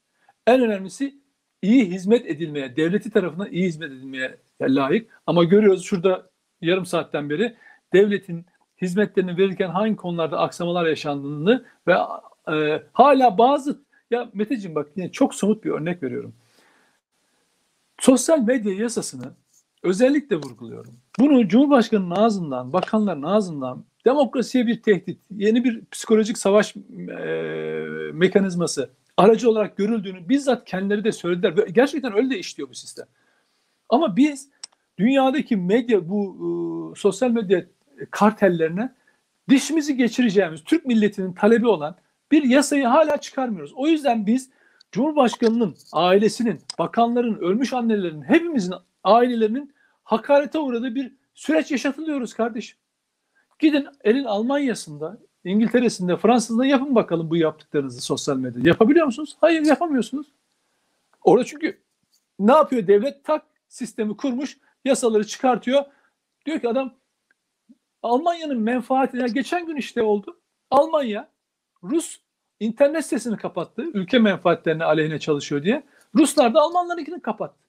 En önemlisi iyi hizmet edilmeye, devleti tarafından iyi hizmet edilmeye layık. Ama görüyoruz şurada yarım saatten beri devletin hizmetlerini verirken hangi konularda aksamalar yaşandığını ve e, hala bazı ya Meteciğim bak yine çok somut bir örnek veriyorum. Sosyal medya yasasını özellikle vurguluyorum. Bunu Cumhurbaşkanı'nın ağzından, bakanların ağzından demokrasiye bir tehdit, yeni bir psikolojik savaş e, mekanizması aracı olarak görüldüğünü bizzat kendileri de söylediler. Gerçekten öyle de işliyor bu sistem. Ama biz dünyadaki medya, bu e, sosyal medya kartellerine dişimizi geçireceğimiz Türk milletinin talebi olan bir yasayı hala çıkarmıyoruz. O yüzden biz Cumhurbaşkanının, ailesinin, bakanların, ölmüş annelerin, hepimizin ailelerinin hakarete uğradığı bir süreç yaşatılıyoruz kardeşim. Gidin elin Almanya'sında, İngiltere'sinde, Fransa'sında yapın bakalım bu yaptıklarınızı sosyal medyada. Yapabiliyor musunuz? Hayır yapamıyorsunuz. Orada çünkü ne yapıyor devlet? Tak sistemi kurmuş, yasaları çıkartıyor. Diyor ki adam Almanya'nın menfaatine geçen gün işte oldu. Almanya Rus internet sitesini kapattı. Ülke menfaatlerine aleyhine çalışıyor diye. Ruslar da Almanlarınkini kapattı.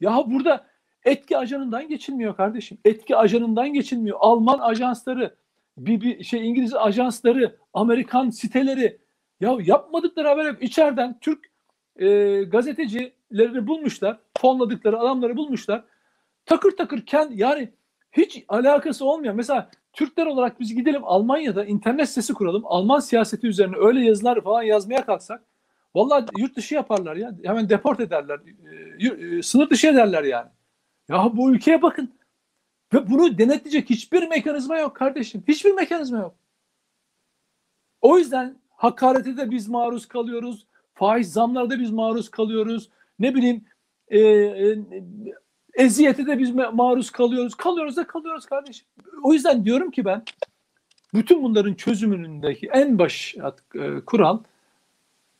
Ya burada etki ajanından geçilmiyor kardeşim. Etki ajanından geçilmiyor. Alman ajansları, bir, bir şey İngiliz ajansları, Amerikan siteleri ya yapmadıkları haber hep içeriden Türk e, gazetecilerini bulmuşlar. Fonladıkları adamları bulmuşlar. Takır takır kend yani hiç alakası olmuyor. Mesela Türkler olarak biz gidelim Almanya'da internet sitesi kuralım. Alman siyaseti üzerine öyle yazılar falan yazmaya kalksak vallahi yurt dışı yaparlar ya. Hemen deport ederler. E, sınır dışı ederler yani. Ya bu ülkeye bakın. Ve bunu denetleyecek hiçbir mekanizma yok kardeşim. Hiçbir mekanizma yok. O yüzden hakarete de biz maruz kalıyoruz. Faiz zamlarda biz maruz kalıyoruz. Ne bileyim e, e, eziyete de biz maruz kalıyoruz. Kalıyoruz da kalıyoruz kardeşim. O yüzden diyorum ki ben bütün bunların çözümündeki en baş e, kural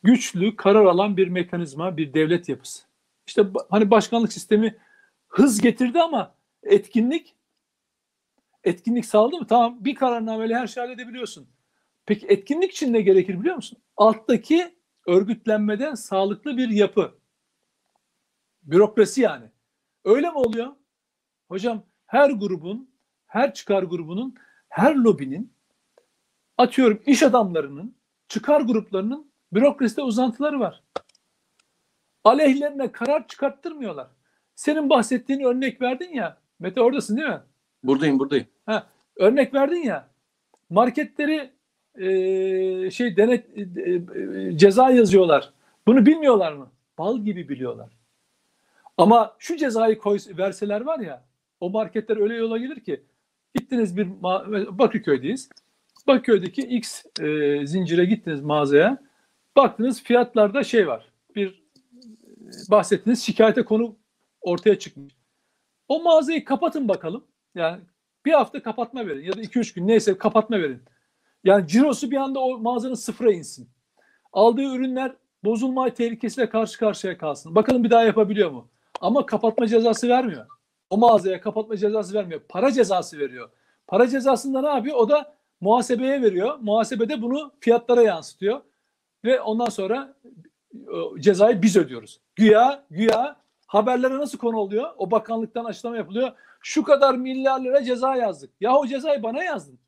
güçlü, karar alan bir mekanizma, bir devlet yapısı. İşte hani başkanlık sistemi hız getirdi ama etkinlik etkinlik sağladı mı? Tamam bir kararnameyle her şeyi halledebiliyorsun. Peki etkinlik için ne gerekir biliyor musun? Alttaki örgütlenmeden sağlıklı bir yapı. Bürokrasi yani. Öyle mi oluyor? Hocam her grubun, her çıkar grubunun, her lobinin atıyorum iş adamlarının, çıkar gruplarının bürokraside uzantıları var. Aleyhlerine karar çıkarttırmıyorlar. Senin bahsettiğin örnek verdin ya. Mete oradasın değil mi? Buradayım buradayım. Ha, örnek verdin ya. Marketleri e, şey denet e, e, ceza yazıyorlar. Bunu bilmiyorlar mı? Bal gibi biliyorlar. Ama şu cezayı koy, verseler var ya o marketler öyle yola gelir ki gittiniz bir Bakırköy'deyiz. Bakırköy'deki X e, zincire gittiniz mağazaya. Baktınız fiyatlarda şey var. Bir e, bahsettiğiniz şikayete konu ortaya çıkmış. O mağazayı kapatın bakalım. Yani bir hafta kapatma verin ya da iki üç gün neyse kapatma verin. Yani cirosu bir anda o mağazanın sıfıra insin. Aldığı ürünler bozulma tehlikesiyle karşı karşıya kalsın. Bakalım bir daha yapabiliyor mu? Ama kapatma cezası vermiyor. O mağazaya kapatma cezası vermiyor. Para cezası veriyor. Para cezasında ne yapıyor? O da muhasebeye veriyor. Muhasebede bunu fiyatlara yansıtıyor. Ve ondan sonra e, cezayı biz ödüyoruz. Güya, güya haberlere nasıl konu oluyor? O bakanlıktan açıklama yapılıyor. Şu kadar milyar lira ceza yazdık. Ya o cezayı bana yazdın.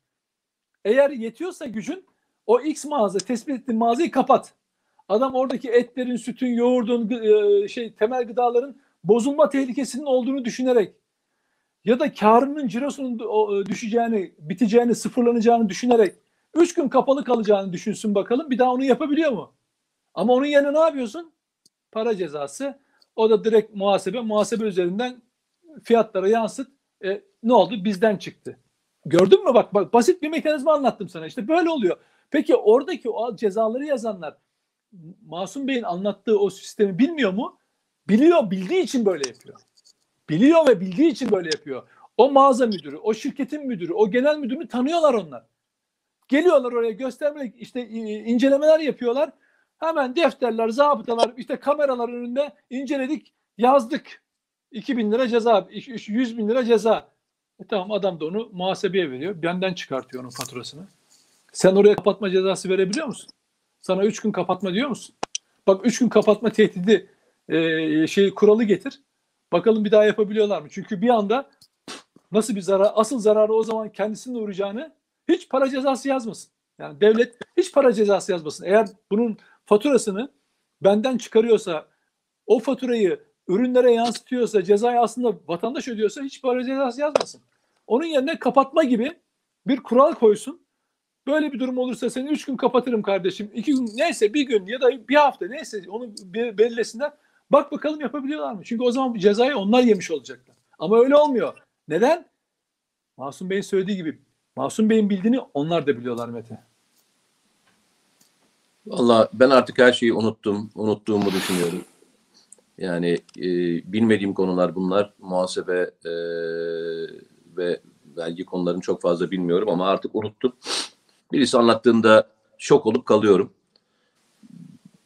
Eğer yetiyorsa gücün o X mağaza, tespit ettiğin mağazayı kapat. Adam oradaki etlerin, sütün, yoğurdun, e, şey temel gıdaların bozulma tehlikesinin olduğunu düşünerek ya da karının cirosunun e, düşeceğini, biteceğini, sıfırlanacağını düşünerek 3 gün kapalı kalacağını düşünsün bakalım. Bir daha onu yapabiliyor mu? Ama onun yerine ne yapıyorsun? Para cezası. O da direkt muhasebe. Muhasebe üzerinden fiyatlara yansıt. E, ne oldu? Bizden çıktı. Gördün mü? Bak, bak basit bir mekanizma anlattım sana. İşte böyle oluyor. Peki oradaki o cezaları yazanlar Masum Bey'in anlattığı o sistemi bilmiyor mu? Biliyor, bildiği için böyle yapıyor. Biliyor ve bildiği için böyle yapıyor. O mağaza müdürü, o şirketin müdürü, o genel müdürünü tanıyorlar onlar. Geliyorlar oraya göstermek, işte incelemeler yapıyorlar. Hemen defterler, zabıtalar, işte kameralar önünde inceledik, yazdık. 2000 lira ceza, 100 bin lira ceza. E tamam adam da onu muhasebeye veriyor. Benden çıkartıyor onun faturasını. Sen oraya kapatma cezası verebiliyor musun? Sana 3 gün kapatma diyor musun? Bak 3 gün kapatma tehdidi e, şey kuralı getir. Bakalım bir daha yapabiliyorlar mı? Çünkü bir anda nasıl bir zarar, asıl zararı o zaman kendisinin uğrayacağını hiç para cezası yazmasın. Yani devlet hiç para cezası yazmasın. Eğer bunun faturasını benden çıkarıyorsa, o faturayı ürünlere yansıtıyorsa, cezayı aslında vatandaş ödüyorsa hiç para cezası yazmasın. Onun yerine kapatma gibi bir kural koysun. Böyle bir durum olursa seni üç gün kapatırım kardeşim. iki gün neyse bir gün ya da bir hafta neyse onu belirlesinler. Bak bakalım yapabiliyorlar mı? Çünkü o zaman cezayı onlar yemiş olacaklar. Ama öyle olmuyor. Neden? Masum Bey'in söylediği gibi. Masum Bey'in bildiğini onlar da biliyorlar Mete. Valla ben artık her şeyi unuttum. Unuttuğumu düşünüyorum. Yani e, bilmediğim konular bunlar. Muhasebe e, ve belge konularını çok fazla bilmiyorum ama artık unuttum. Birisi anlattığında şok olup kalıyorum.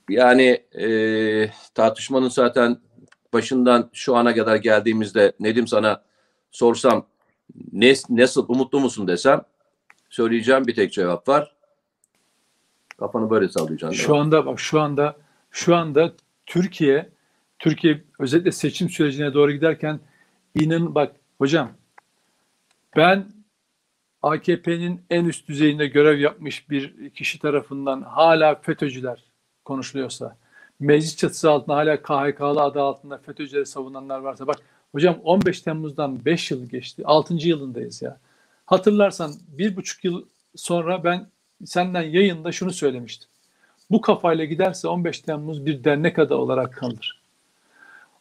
Yani e, tartışmanın zaten başından şu ana kadar geldiğimizde Nedim sana sorsam ne, nasıl umutlu musun desem söyleyeceğim bir tek cevap var. Kafanı böyle sallayacaksın. Şu anda bak şu anda şu anda Türkiye Türkiye özellikle seçim sürecine doğru giderken inan bak hocam ben AKP'nin en üst düzeyinde görev yapmış bir kişi tarafından hala FETÖ'cüler konuşuluyorsa, meclis çatısı altında hala KHK'lı adı altında FETÖ'cüleri savunanlar varsa bak hocam 15 Temmuz'dan 5 yıl geçti. 6. yılındayız ya. Hatırlarsan bir buçuk yıl sonra ben senden yayında şunu söylemiştim. Bu kafayla giderse 15 Temmuz bir dernek adı olarak kalır.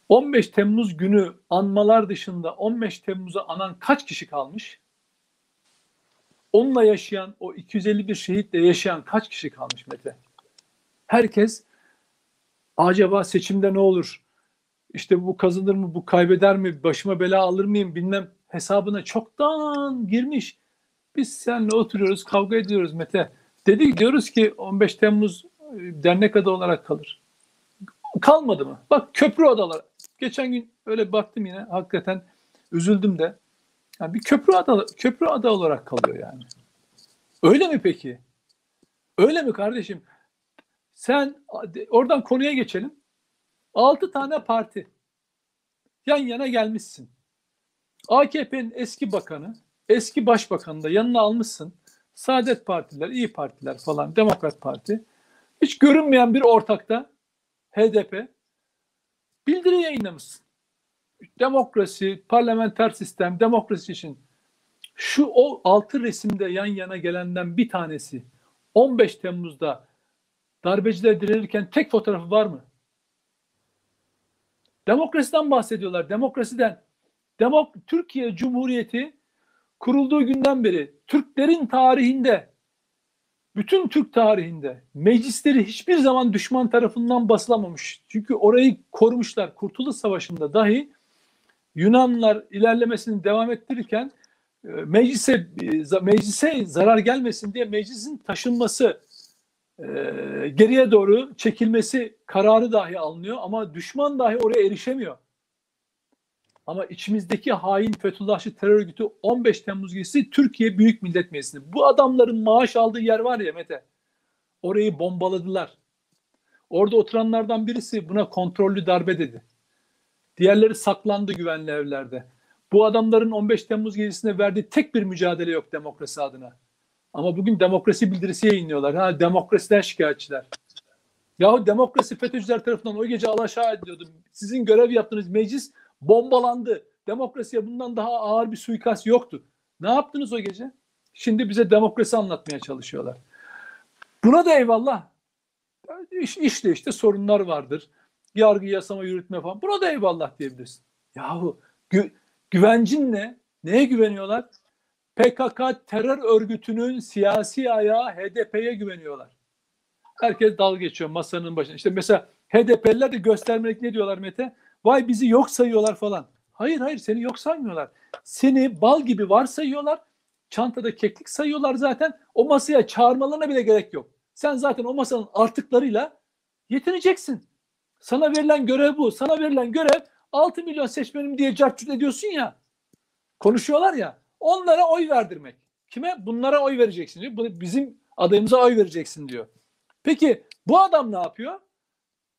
15 Temmuz günü anmalar dışında 15 Temmuz'a anan kaç kişi kalmış? Onunla yaşayan, o 251 şehitle yaşayan kaç kişi kalmış Mete? Herkes acaba seçimde ne olur? İşte bu kazanır mı, bu kaybeder mi, başıma bela alır mıyım bilmem hesabına çoktan girmiş. Biz seninle oturuyoruz, kavga ediyoruz Mete. Dedik diyoruz ki 15 Temmuz e, dernek adı olarak kalır. Kalmadı mı? Bak köprü odaları. Geçen gün öyle baktım yine hakikaten üzüldüm de. Yani bir köprü ada köprü ada olarak kalıyor yani. Öyle mi peki? Öyle mi kardeşim? Sen oradan konuya geçelim. Altı tane parti yan yana gelmişsin. AKP'nin eski bakanı, eski başbakanı da yanına almışsın. Saadet Partiler, İyi Partiler falan, Demokrat Parti. Hiç görünmeyen bir ortakta HDP bildiri yayınlamışsın. Demokrasi, parlamenter sistem, demokrasi için şu o altı resimde yan yana gelenden bir tanesi 15 Temmuz'da darbeciler direnirken tek fotoğrafı var mı? Demokrasiden bahsediyorlar. Demokrasiden. Demok Türkiye Cumhuriyeti kurulduğu günden beri Türklerin tarihinde bütün Türk tarihinde meclisleri hiçbir zaman düşman tarafından basılamamış. Çünkü orayı korumuşlar. Kurtuluş Savaşı'nda dahi Yunanlılar ilerlemesini devam ettirirken e, meclise meclise zarar gelmesin diye meclisin taşınması e, geriye doğru çekilmesi kararı dahi alınıyor ama düşman dahi oraya erişemiyor. Ama içimizdeki hain Fethullahçı terör örgütü 15 Temmuz gecesi Türkiye Büyük Millet Meclisi'nde. Bu adamların maaş aldığı yer var ya Mete. Orayı bombaladılar. Orada oturanlardan birisi buna kontrollü darbe dedi. Diğerleri saklandı güvenli evlerde. Bu adamların 15 Temmuz gecesinde verdiği tek bir mücadele yok demokrasi adına. Ama bugün demokrasi bildirisi yayınlıyorlar. Ha demokrasiden şikayetçiler. Yahu demokrasi FETÖ'cüler tarafından o gece alaşağı ediliyordu. Sizin görev yaptığınız meclis bombalandı. Demokrasiye bundan daha ağır bir suikast yoktu. Ne yaptınız o gece? Şimdi bize demokrasi anlatmaya çalışıyorlar. Buna da eyvallah. İş, işte işte sorunlar vardır. Yargı, yasama, yürütme falan. Buna da eyvallah diyebilirsin. Yahu gü güvencin ne? Neye güveniyorlar? PKK terör örgütünün siyasi ayağı HDP'ye güveniyorlar. Herkes dal geçiyor masanın başına. İşte mesela HDP'liler de göstermelik ne diyorlar Mete? Vay bizi yok sayıyorlar falan. Hayır hayır seni yok saymıyorlar. Seni bal gibi var sayıyorlar. Çantada keklik sayıyorlar zaten. O masaya çağırmalarına bile gerek yok. Sen zaten o masanın artıklarıyla yetineceksin. Sana verilen görev bu. Sana verilen görev 6 milyon seçmenim diye cartçut ediyorsun ya. Konuşuyorlar ya. Onlara oy verdirmek. Kime? Bunlara oy vereceksin diyor. Bizim adayımıza oy vereceksin diyor. Peki bu adam ne yapıyor?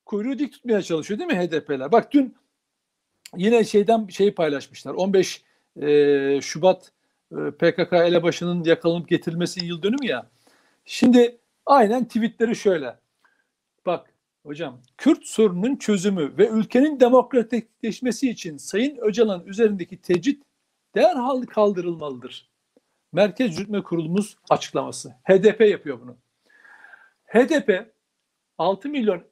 Kuyruğu dik tutmaya çalışıyor değil mi HDP'ler? Bak dün yine şeyden şey paylaşmışlar. 15 e, Şubat e, PKK elebaşının yakalanıp getirilmesi yıl dönümü ya. Şimdi aynen tweetleri şöyle. Bak hocam Kürt sorununun çözümü ve ülkenin demokratikleşmesi için Sayın Öcalan üzerindeki tecrit derhal kaldırılmalıdır. Merkez Yürütme Kurulumuz açıklaması. HDP yapıyor bunu. HDP 6 milyon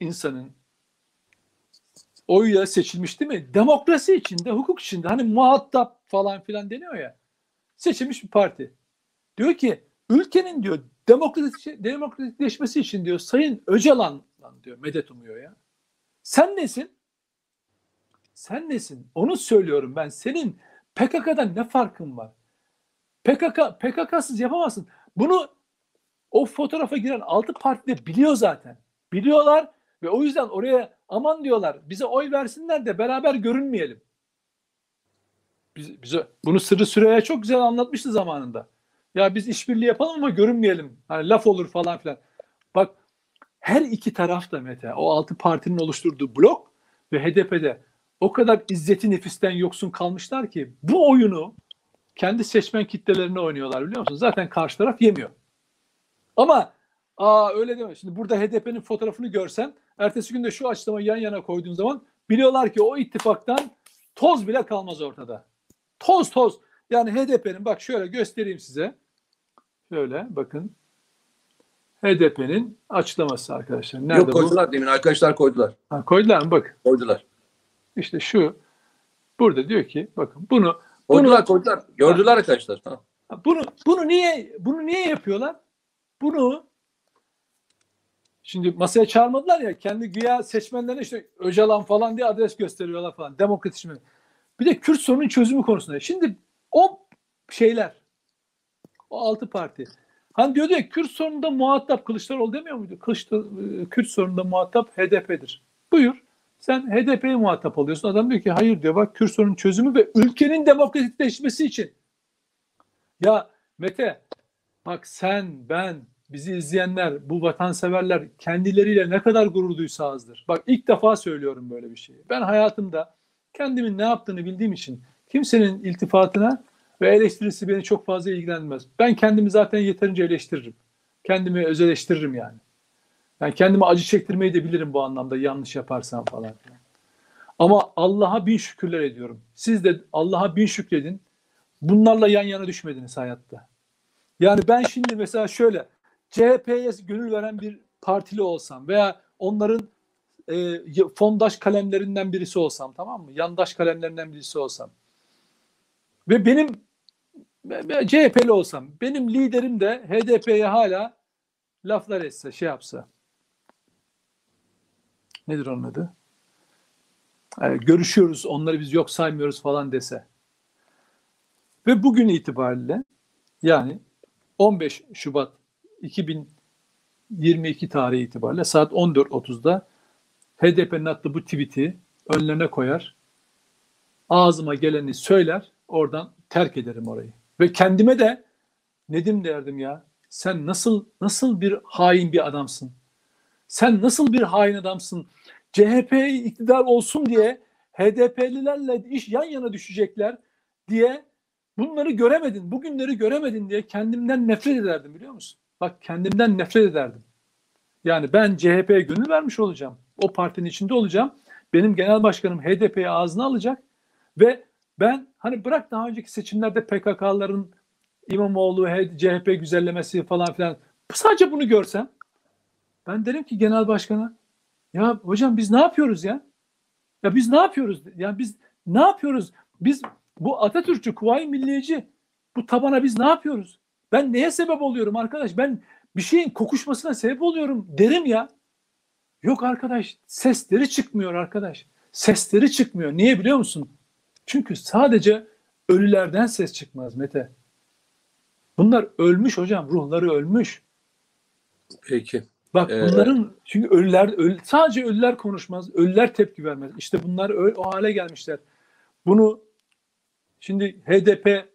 insanın oyuyla seçilmiş değil mi? Demokrasi içinde, hukuk içinde hani muhatap falan filan deniyor ya. Seçilmiş bir parti. Diyor ki ülkenin diyor demokratik, demokratikleşmesi için diyor Sayın Öcalan diyor medet umuyor ya. Sen nesin? Sen nesin? Onu söylüyorum ben. Senin PKK'dan ne farkın var? PKK PKK'sız yapamazsın. Bunu o fotoğrafa giren altı parti de biliyor zaten. Biliyorlar ve o yüzden oraya aman diyorlar bize oy versinler de beraber görünmeyelim. Biz, bize bunu Sırrı Süreyya çok güzel anlatmıştı zamanında. Ya biz işbirliği yapalım ama görünmeyelim. Hani laf olur falan filan. Bak her iki taraf da Mete o altı partinin oluşturduğu blok ve HDP'de o kadar izzeti nefisten yoksun kalmışlar ki bu oyunu kendi seçmen kitlelerine oynuyorlar biliyor musun? Zaten karşı taraf yemiyor. Ama aa öyle deme. Şimdi burada HDP'nin fotoğrafını görsen ertesi günde şu açıklamayı yan yana koyduğun zaman biliyorlar ki o ittifaktan toz bile kalmaz ortada. Toz toz. Yani HDP'nin bak şöyle göstereyim size. Şöyle bakın. HDP'nin açıklaması arkadaşlar. Nerede Yok koydular bu? demin arkadaşlar koydular. Ha, koydular mı? Bak. Koydular. İşte şu. Burada diyor ki bakın bunu koydular bunu, koydular. Gördüler arkadaşlar. Bunu bunu niye bunu niye yapıyorlar? Bunu şimdi masaya çağırmadılar ya kendi güya seçmenlerine işte Öcalan falan diye adres gösteriyorlar falan. Demokrat Bir de Kürt sorunun çözümü konusunda. Şimdi o şeyler o altı parti Hani diyordu ya Kürt sorununda muhatap Kılıçdaroğlu demiyor muydu? Kılıçdaroğlu, Kürt sorununda muhatap HDP'dir. Buyur. Sen HDP'ye muhatap alıyorsun. Adam diyor ki hayır diyor bak Kürt çözümü ve ülkenin demokratikleşmesi için. Ya Mete bak sen, ben, bizi izleyenler, bu vatanseverler kendileriyle ne kadar gurur duysa. Bak ilk defa söylüyorum böyle bir şeyi. Ben hayatımda kendimin ne yaptığını bildiğim için kimsenin iltifatına ve eleştirisi beni çok fazla ilgilenmez. Ben kendimi zaten yeterince eleştiririm. Kendimi öz eleştiririm yani. Ben kendime acı çektirmeyi de bilirim bu anlamda yanlış yaparsam falan. Ama Allah'a bin şükürler ediyorum. Siz de Allah'a bin şükredin. Bunlarla yan yana düşmediniz hayatta. Yani ben şimdi mesela şöyle CHP'ye gönül veren bir partili olsam veya onların e, fondaş kalemlerinden birisi olsam tamam mı? Yandaş kalemlerinden birisi olsam. Ve benim CHP'li olsam, benim liderim de HDP'ye hala laflar etse, şey yapsa. Nedir onun adı? Yani görüşüyoruz, onları biz yok saymıyoruz falan dese. Ve bugün itibariyle yani 15 Şubat 2022 tarihi itibariyle saat 14.30'da HDP'nin attığı bu tweet'i önlerine koyar. Ağzıma geleni söyler. Oradan terk ederim orayı. Ve kendime de Nedim derdim ya. Sen nasıl nasıl bir hain bir adamsın? Sen nasıl bir hain adamsın? CHP iktidar olsun diye HDP'lilerle iş yan yana düşecekler diye bunları göremedin, bugünleri göremedin diye kendimden nefret ederdim biliyor musun? Bak kendimden nefret ederdim. Yani ben CHP'ye gönül vermiş olacağım. O partinin içinde olacağım. Benim genel başkanım HDP'yi ağzına alacak ve ben hani bırak daha önceki seçimlerde PKK'ların İmamoğlu, CHP güzellemesi falan filan sadece bunu görsem ben derim ki genel başkana ya hocam biz ne yapıyoruz ya? Ya biz ne yapıyoruz? Ya biz ne yapıyoruz? Biz bu Atatürkçü, Kuvayi Milliyeci bu tabana biz ne yapıyoruz? Ben neye sebep oluyorum arkadaş? Ben bir şeyin kokuşmasına sebep oluyorum derim ya. Yok arkadaş sesleri çıkmıyor arkadaş. Sesleri çıkmıyor. Niye biliyor musun? Çünkü sadece ölülerden ses çıkmaz Mete. Bunlar ölmüş hocam. Ruhları ölmüş. Peki. Bak Ee, bunların çünkü ölüler öl, sadece ölüler konuşmaz. Ölüler tepki vermez. İşte bunlar öyle, o hale gelmişler. Bunu şimdi HDP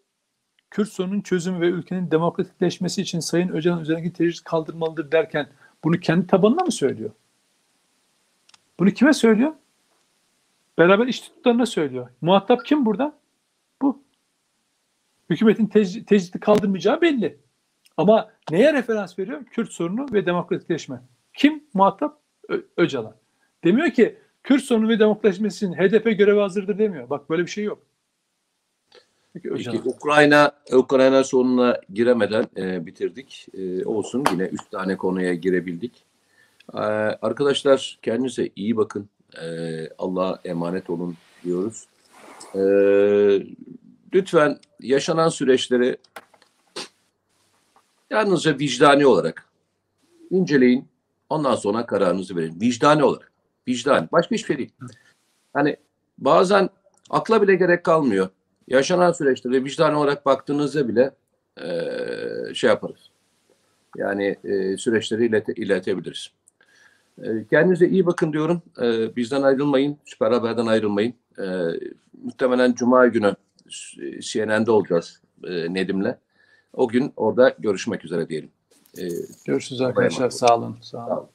Kürt sorunun çözümü ve ülkenin demokratikleşmesi için Sayın Öcalan üzerindeki tecrit kaldırmalıdır derken bunu kendi tabanına mı söylüyor? Bunu kime söylüyor? Beraber iş tuttuklarına söylüyor. Muhatap kim burada? Bu. Hükümetin tec- tecridi kaldırmayacağı belli. Ama neye referans veriyor? Kürt sorunu ve demokratikleşme. Kim muhatap? Ö- Öcalan. Demiyor ki Kürt sorunu ve demokratikleşmesi için HDP görevi hazırdır demiyor. Bak böyle bir şey yok. Peki Öcalan. Peki Ukrayna Ukrayna sorununa giremeden e, bitirdik. E, olsun yine üç tane konuya girebildik. E, arkadaşlar kendinize iyi bakın. E, Allah'a emanet olun diyoruz. E, lütfen yaşanan süreçleri yalnızca vicdani olarak inceleyin. Ondan sonra kararınızı verin. Vicdani olarak. Vicdani. Başka hiçbir şey değil. Hani bazen akla bile gerek kalmıyor. Yaşanan süreçlere vicdani olarak baktığınızda bile eee, şey yaparız. Yani eee, süreçleri ilete, iletebiliriz. Eee, kendinize iyi bakın diyorum. Eee, bizden ayrılmayın. Süper Haber'den ayrılmayın. Eee, muhtemelen Cuma günü CNN'de olacağız eee, Nedim'le. O gün orada görüşmek üzere diyelim. Eee, Görüşürüz arkadaşlar. Sağ olun. Sağ olun. Sağ olun.